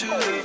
Into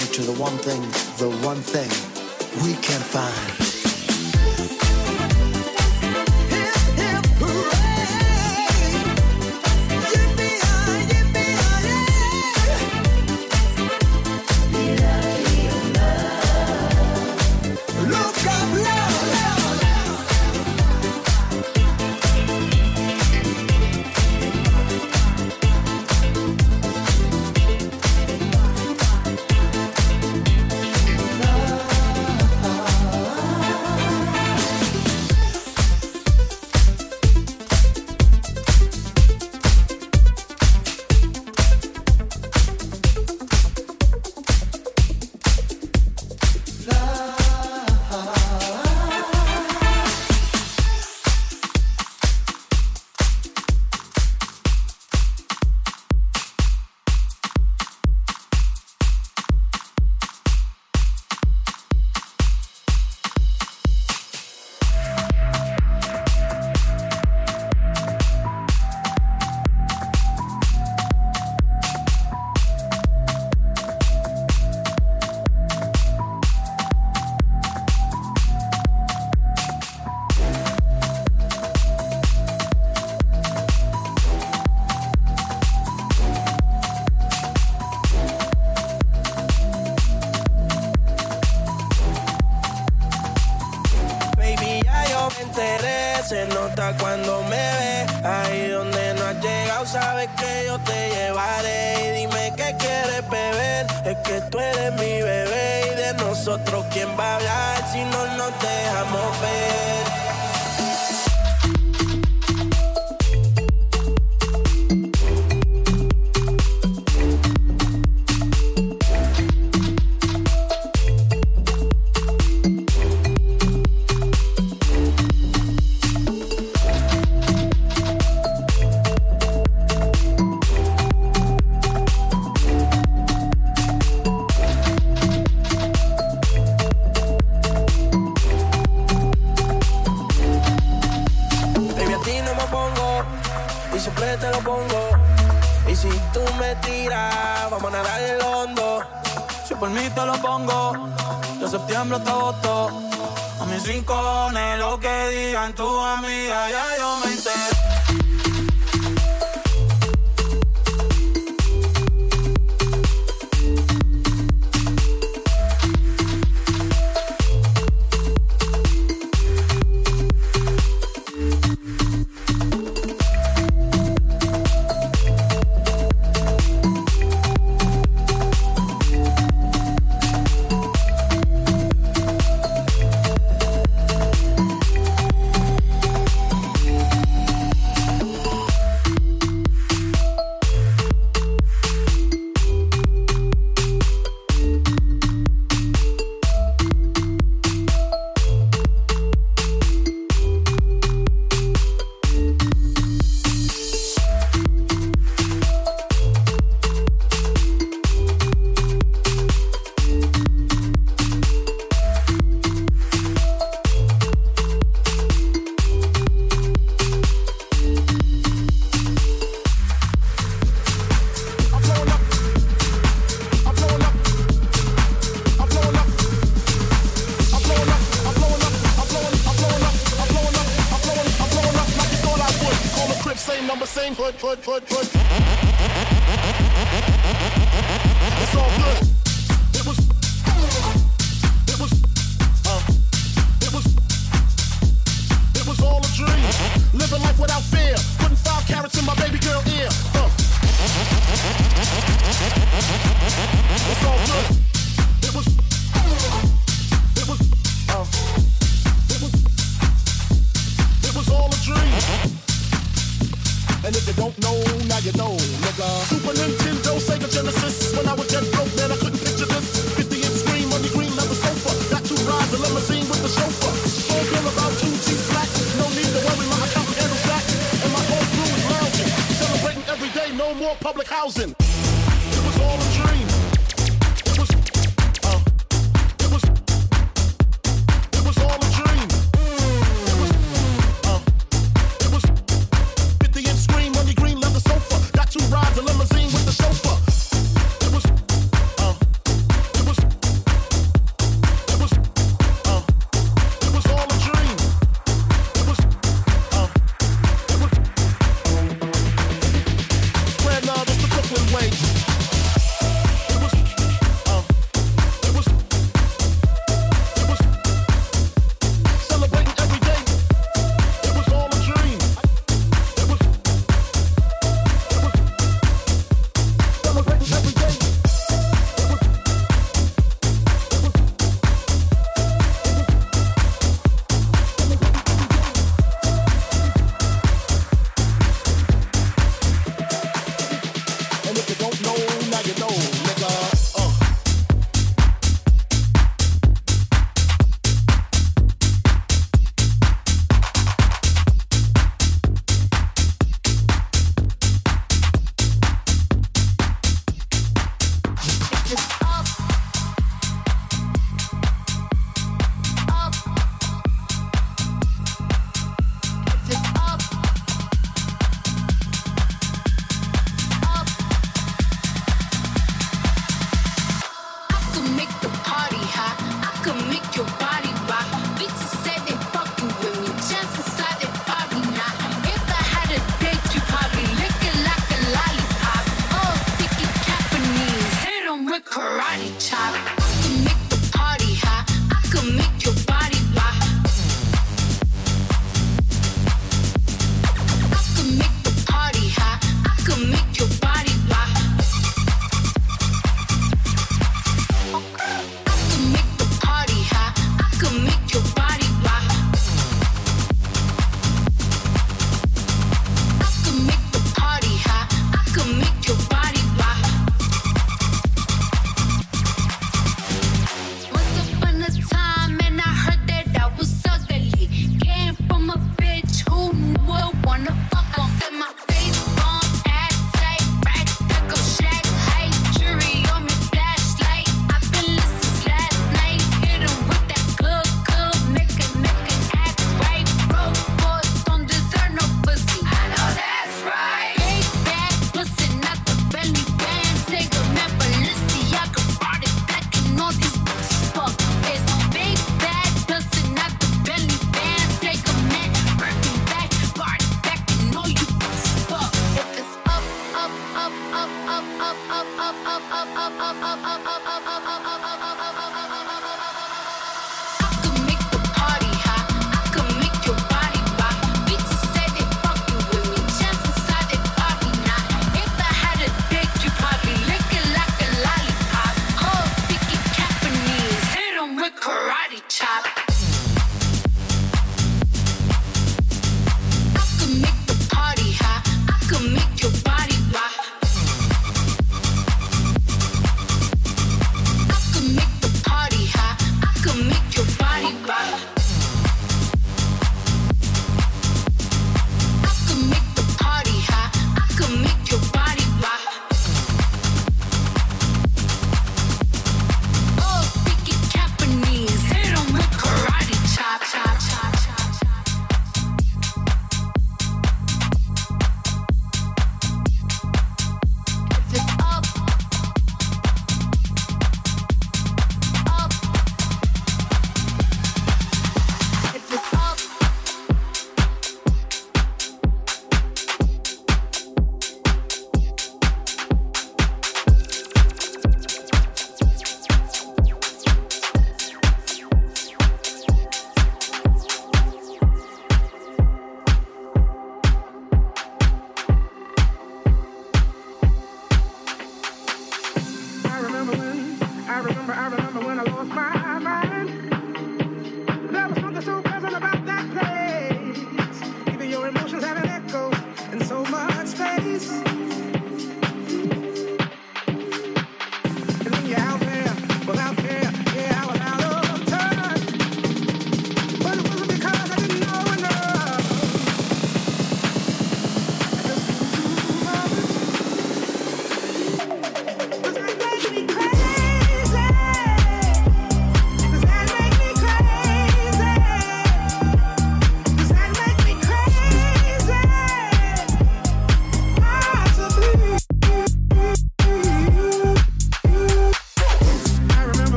to the one thing, the one thing we can find.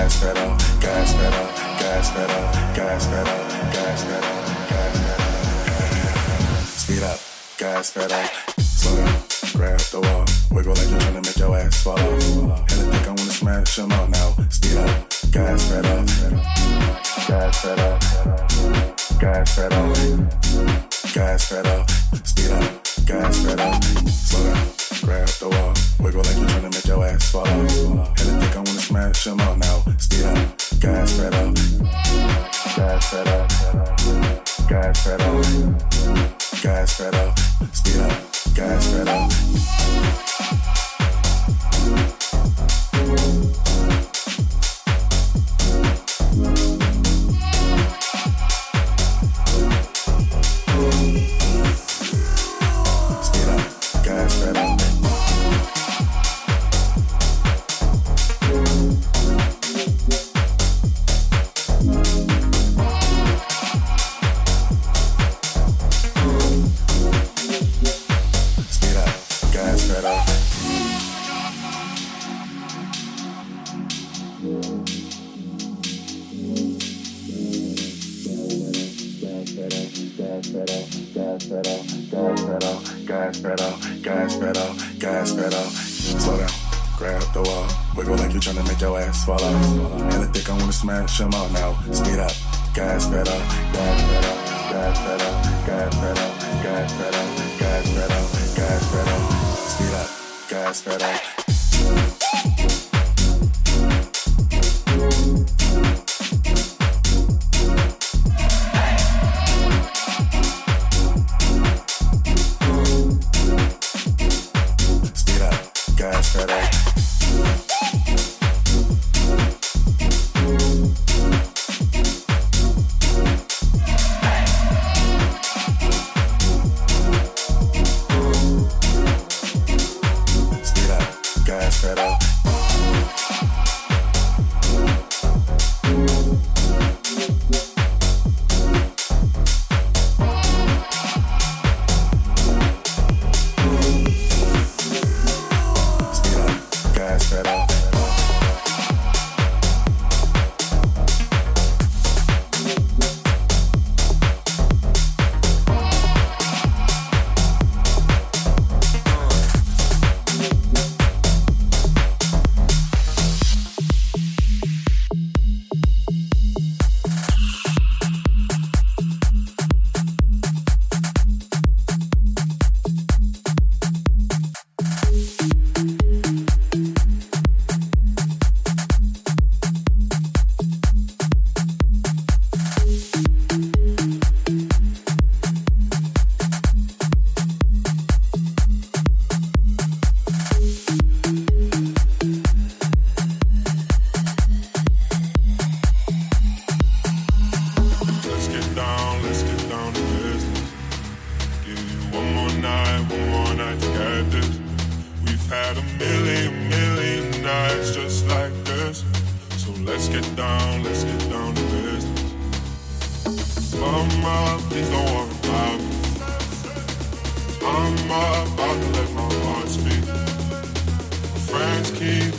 Gas pedal, gas pedal, gas pedal, gas pedal, gas pedal, gas pedal. Speed up, gas pedal, slow down, grab the wall, wiggle like you're trying to make your ass fall off. I think I wanna smash them all now. Speed up, gas pedal, gas pedal, gas pedal, gas pedal, speed up, gas pedal, slow down, grab the wall, wiggle like you're trying to make your ass fall off. I think I wanna smash them all now. Speed up, gas pedal, gas pedal, gas pedal, gas pedal, speed up, gas pedal. Smash them all now. Speed up, gas pedal,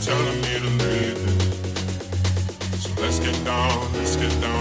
telling me to leave this. So let's get down, let's get down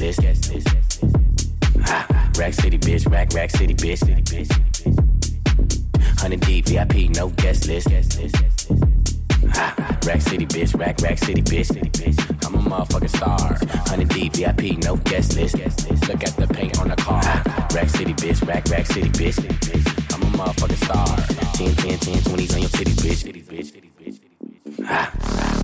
list. Guest list. Ah, rack city bitch, rack rack city bitch, city bitch. Hundred deep VIP, no guest list. Guest list. Ah, rack city bitch, rack rack city bitch, city bitch. I'm a motherfucking star. Hundred deep VIP, no guest list. Guest list. Look at the paint on the car. Ah, rack city bitch, rack rack city bitch, city bitch. I'm a motherfucking star. 10, 10, 10, 20s on your titty bitch, city bitch, city bitch, city bitch. Ah.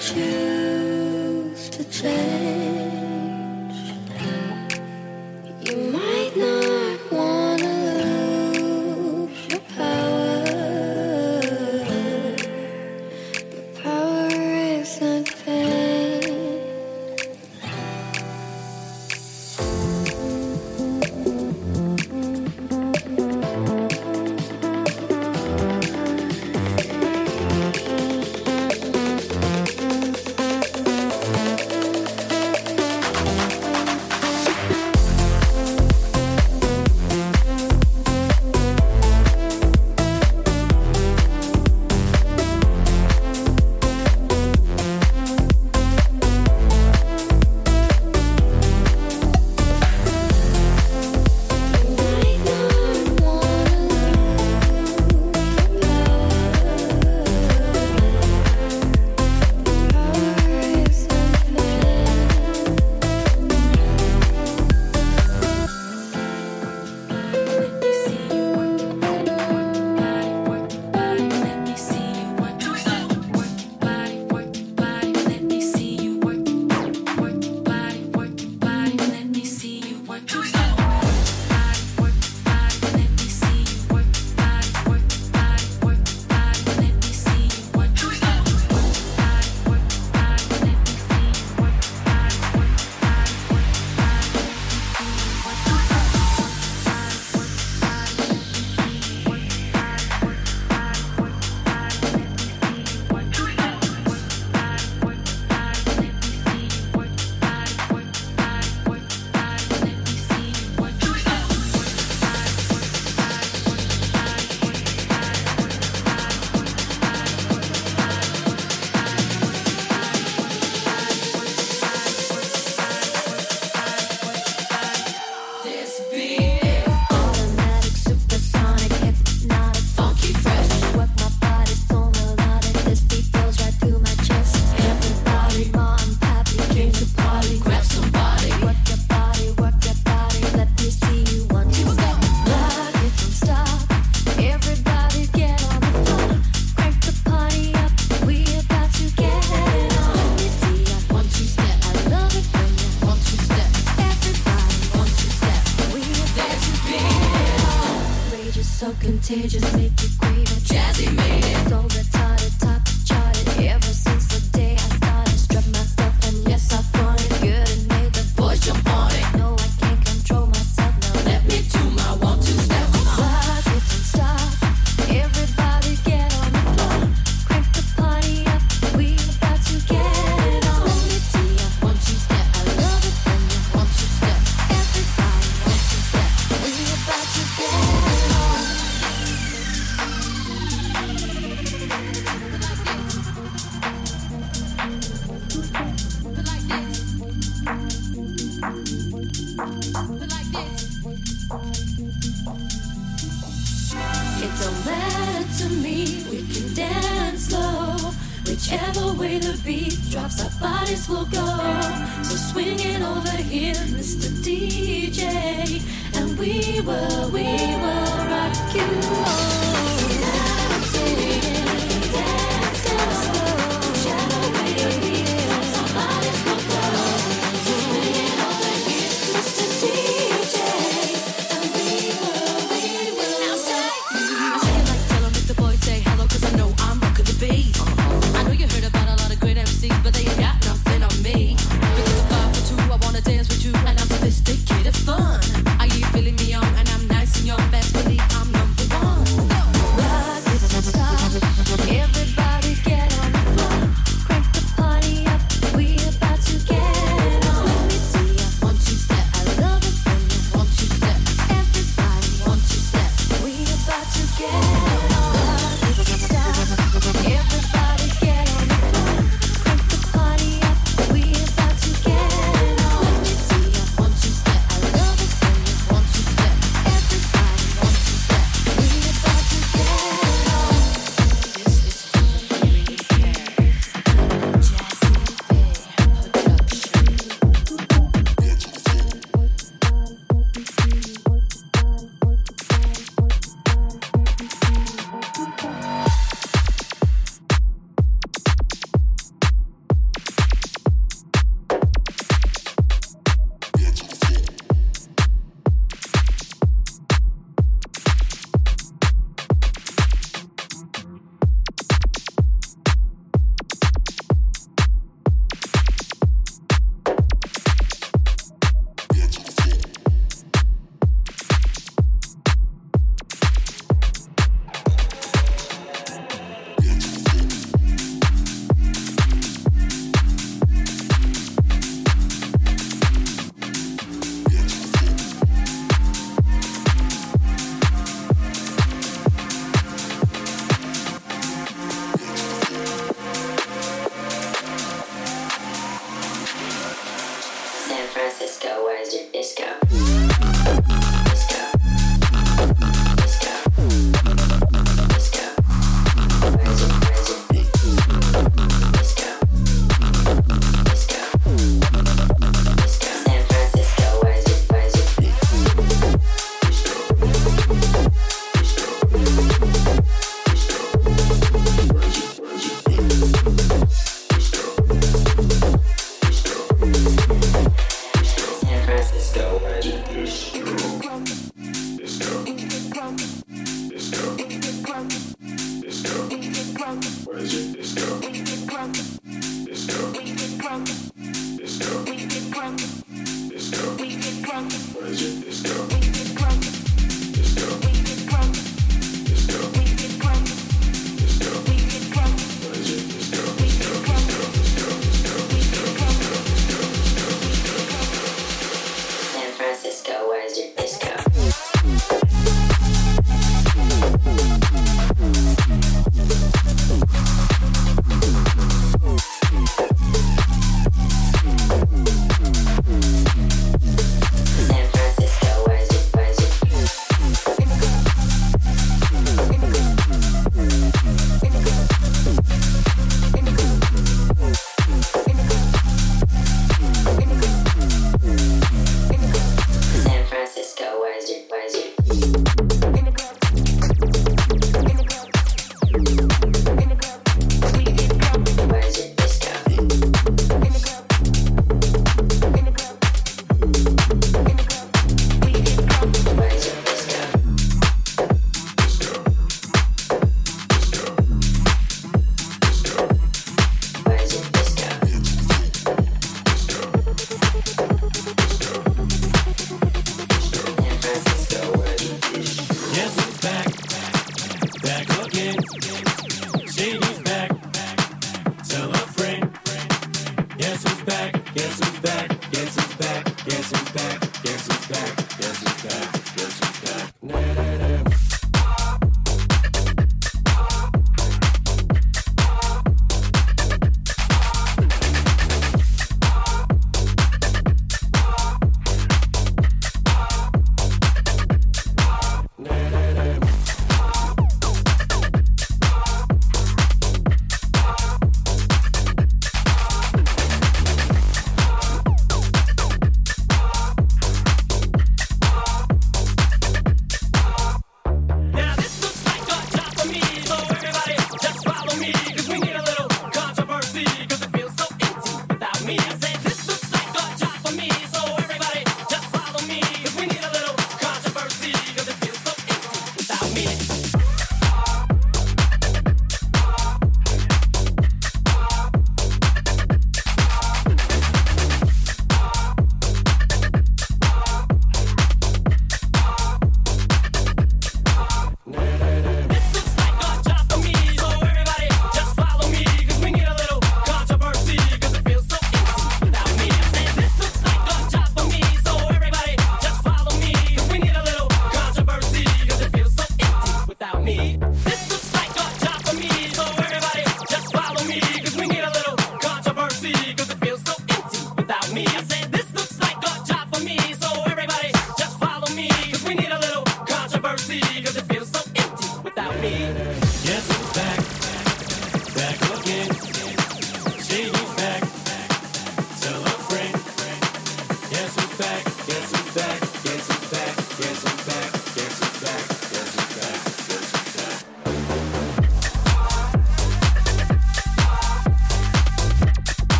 Choose to change. Contagious, make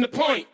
the point.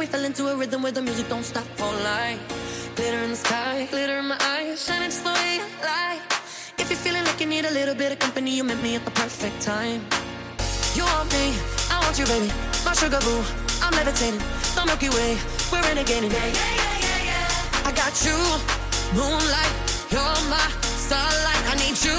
we fell into a rhythm where the music don't stop all night. Glitter in the sky, glitter in my eyes, shining just the way I like. If you're feeling like you need a little bit of company, you met me at the perfect time. You want me, I want you, baby. My sugar boo, I'm levitating. The Milky Way, we're renegading. Yeah, yeah, yeah, yeah, yeah. I got you, moonlight, you're my starlight. I need you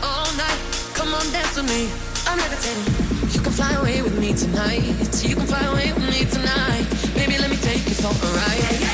all night. Come on, dance with me. I'm levitating. You can fly away with me tonight. You can fly away with me tonight. Baby, let me take you for a ride.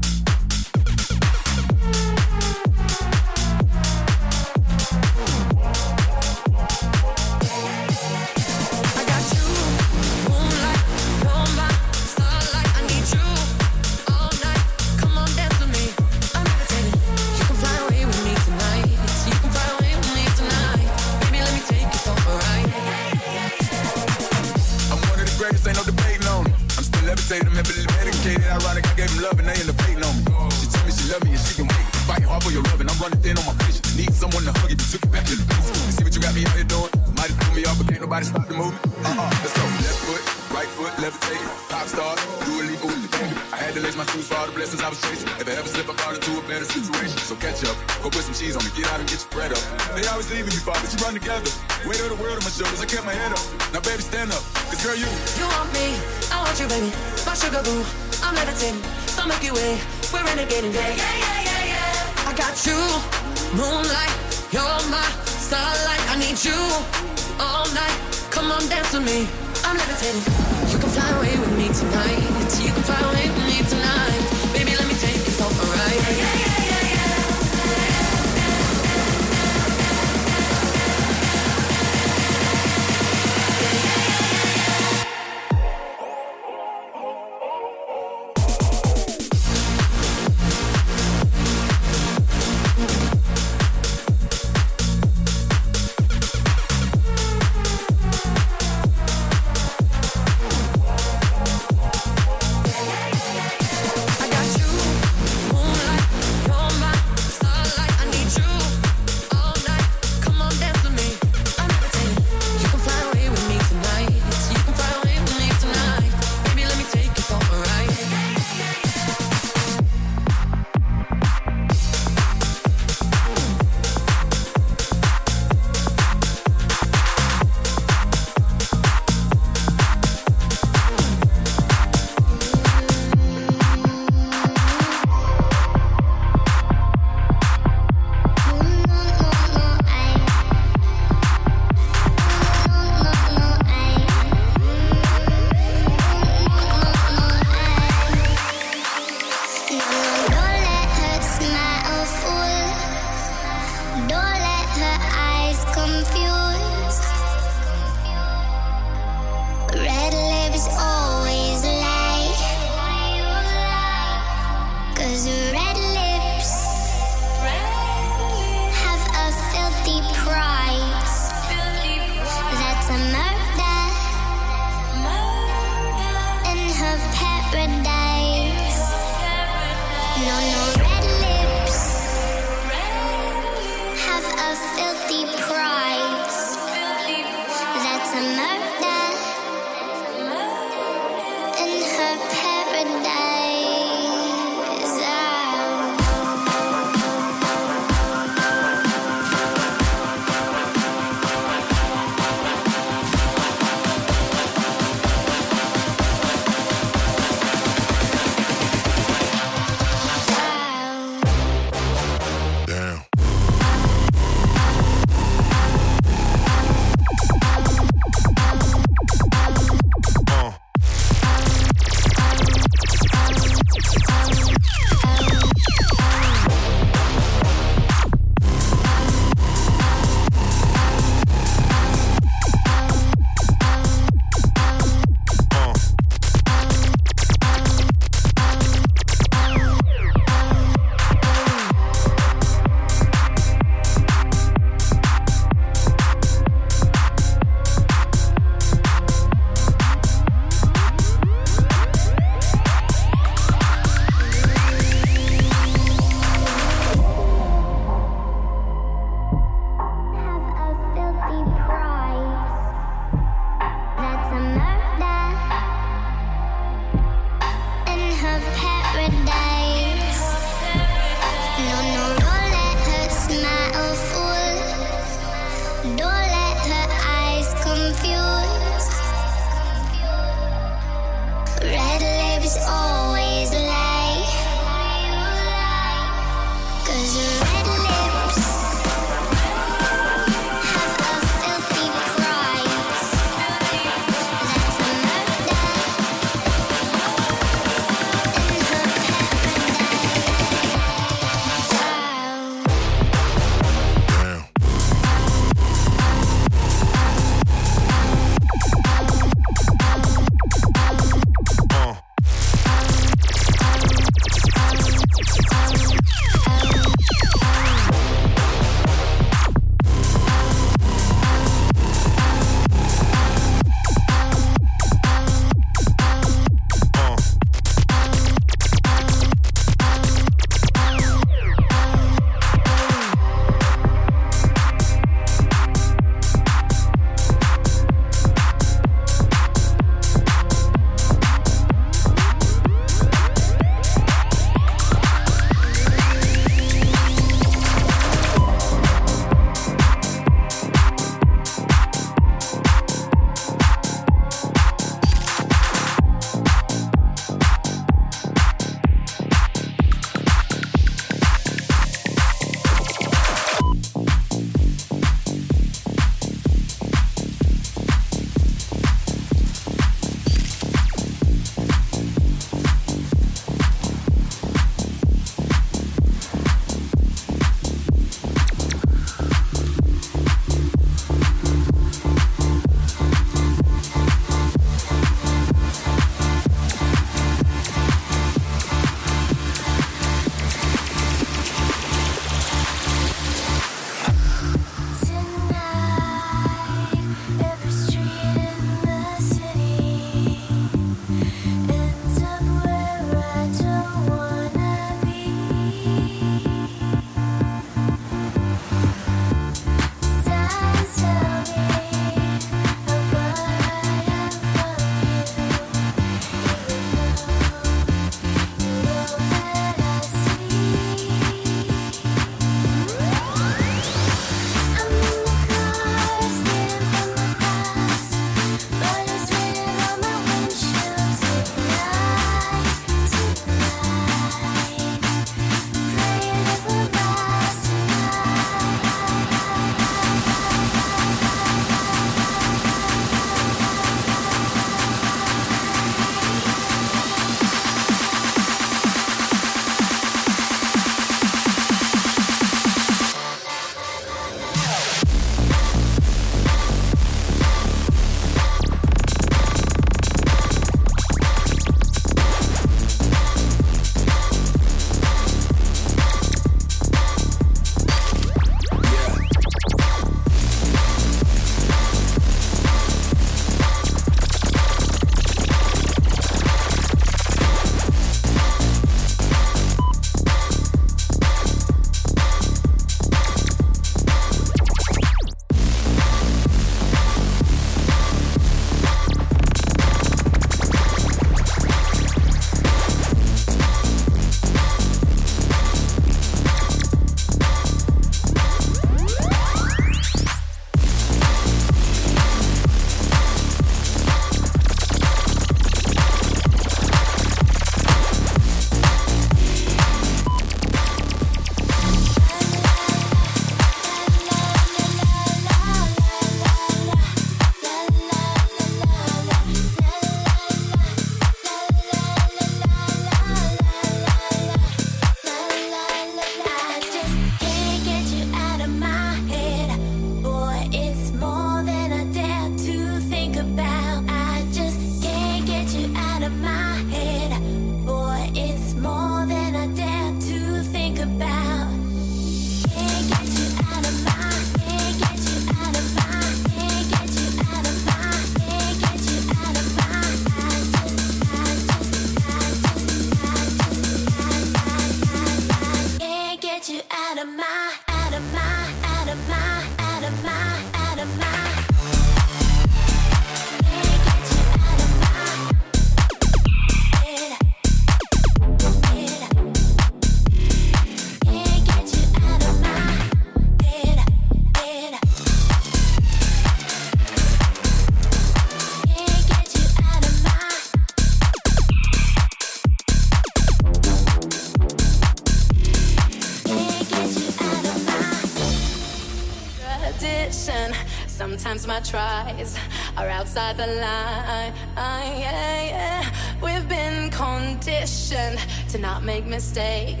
tries are outside the line. Ah, yeah, yeah. We've been conditioned to not make mistakes.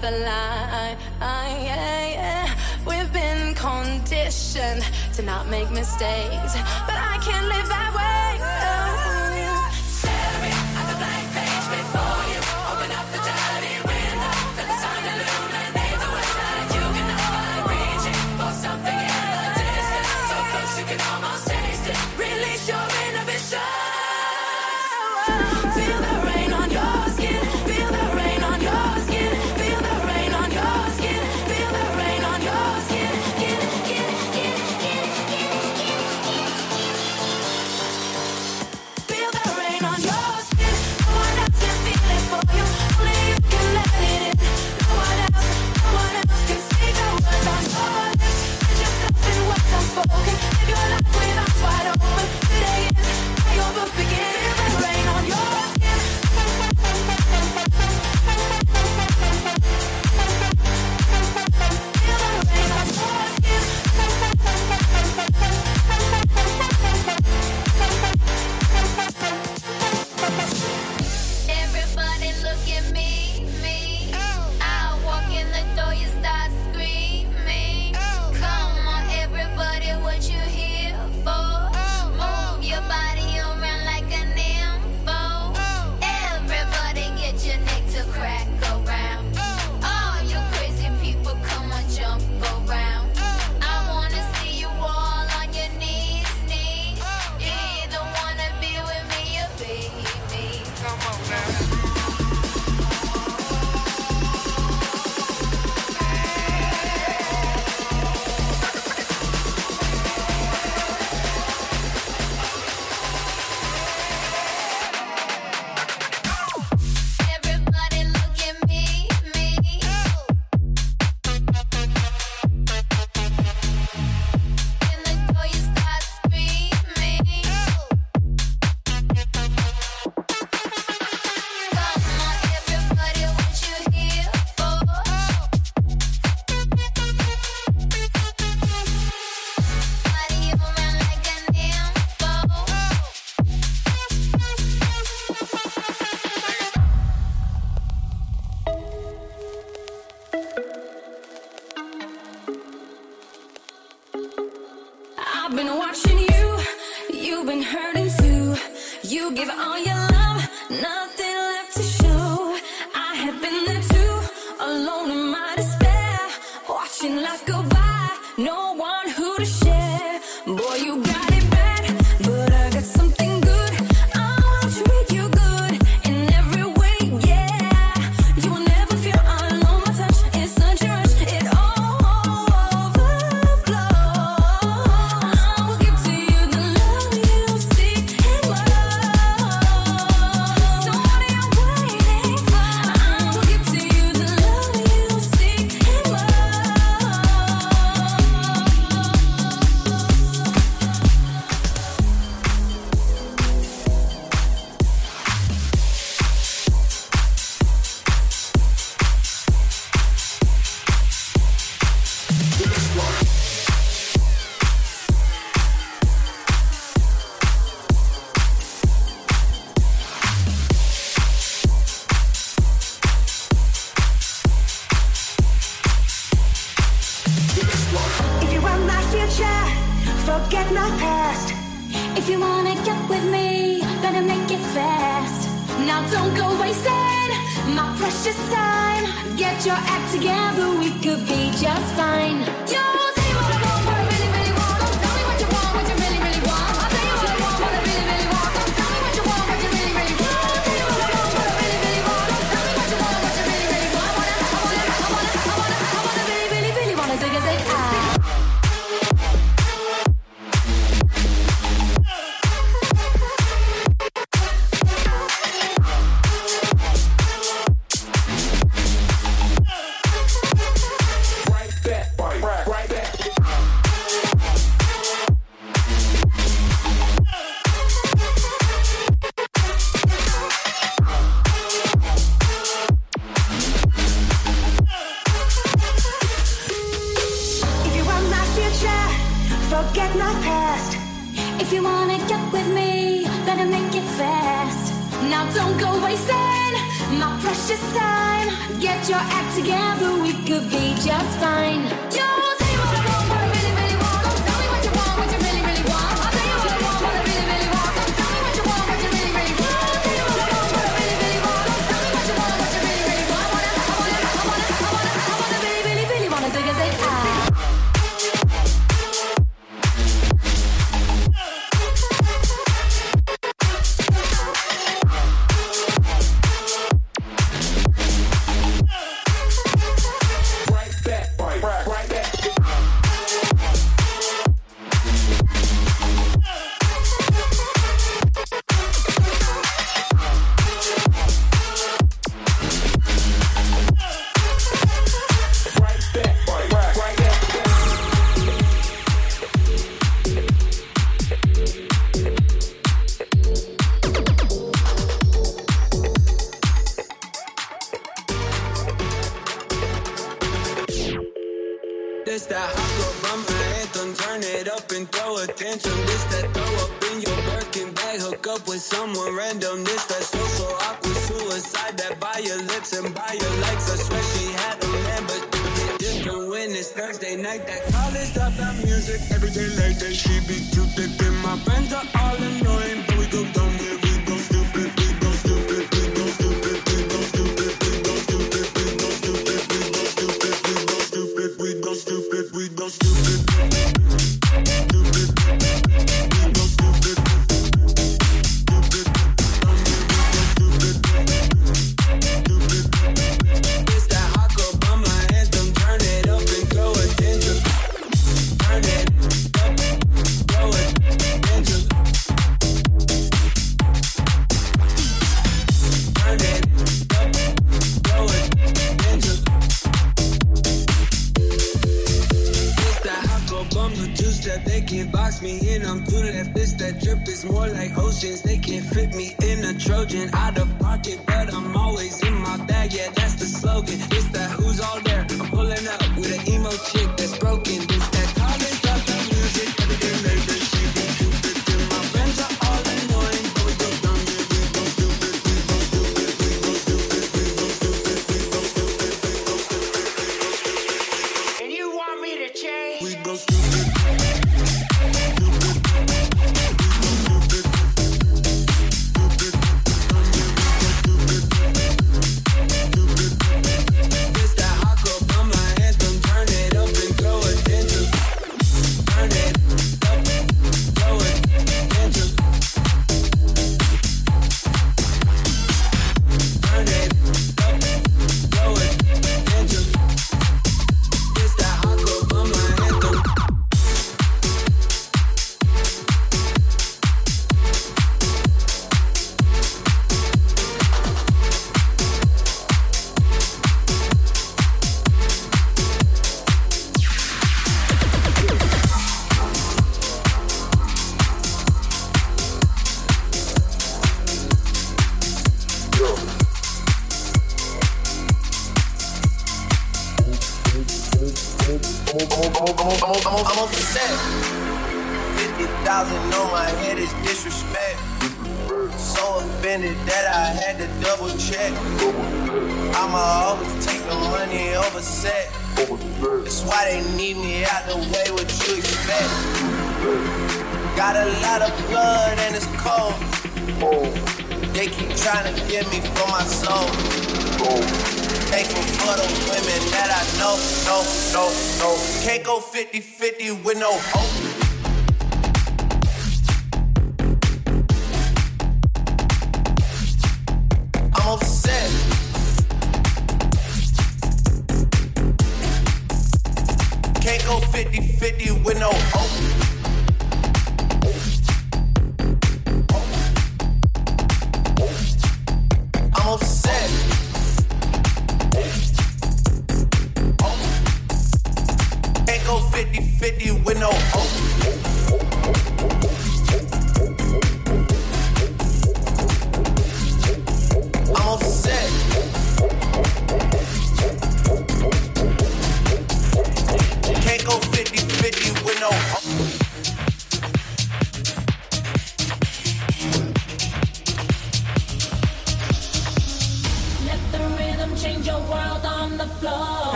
the line. Yeah, yeah. We've been conditioned to not make mistakes, but I can't live.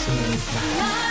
Así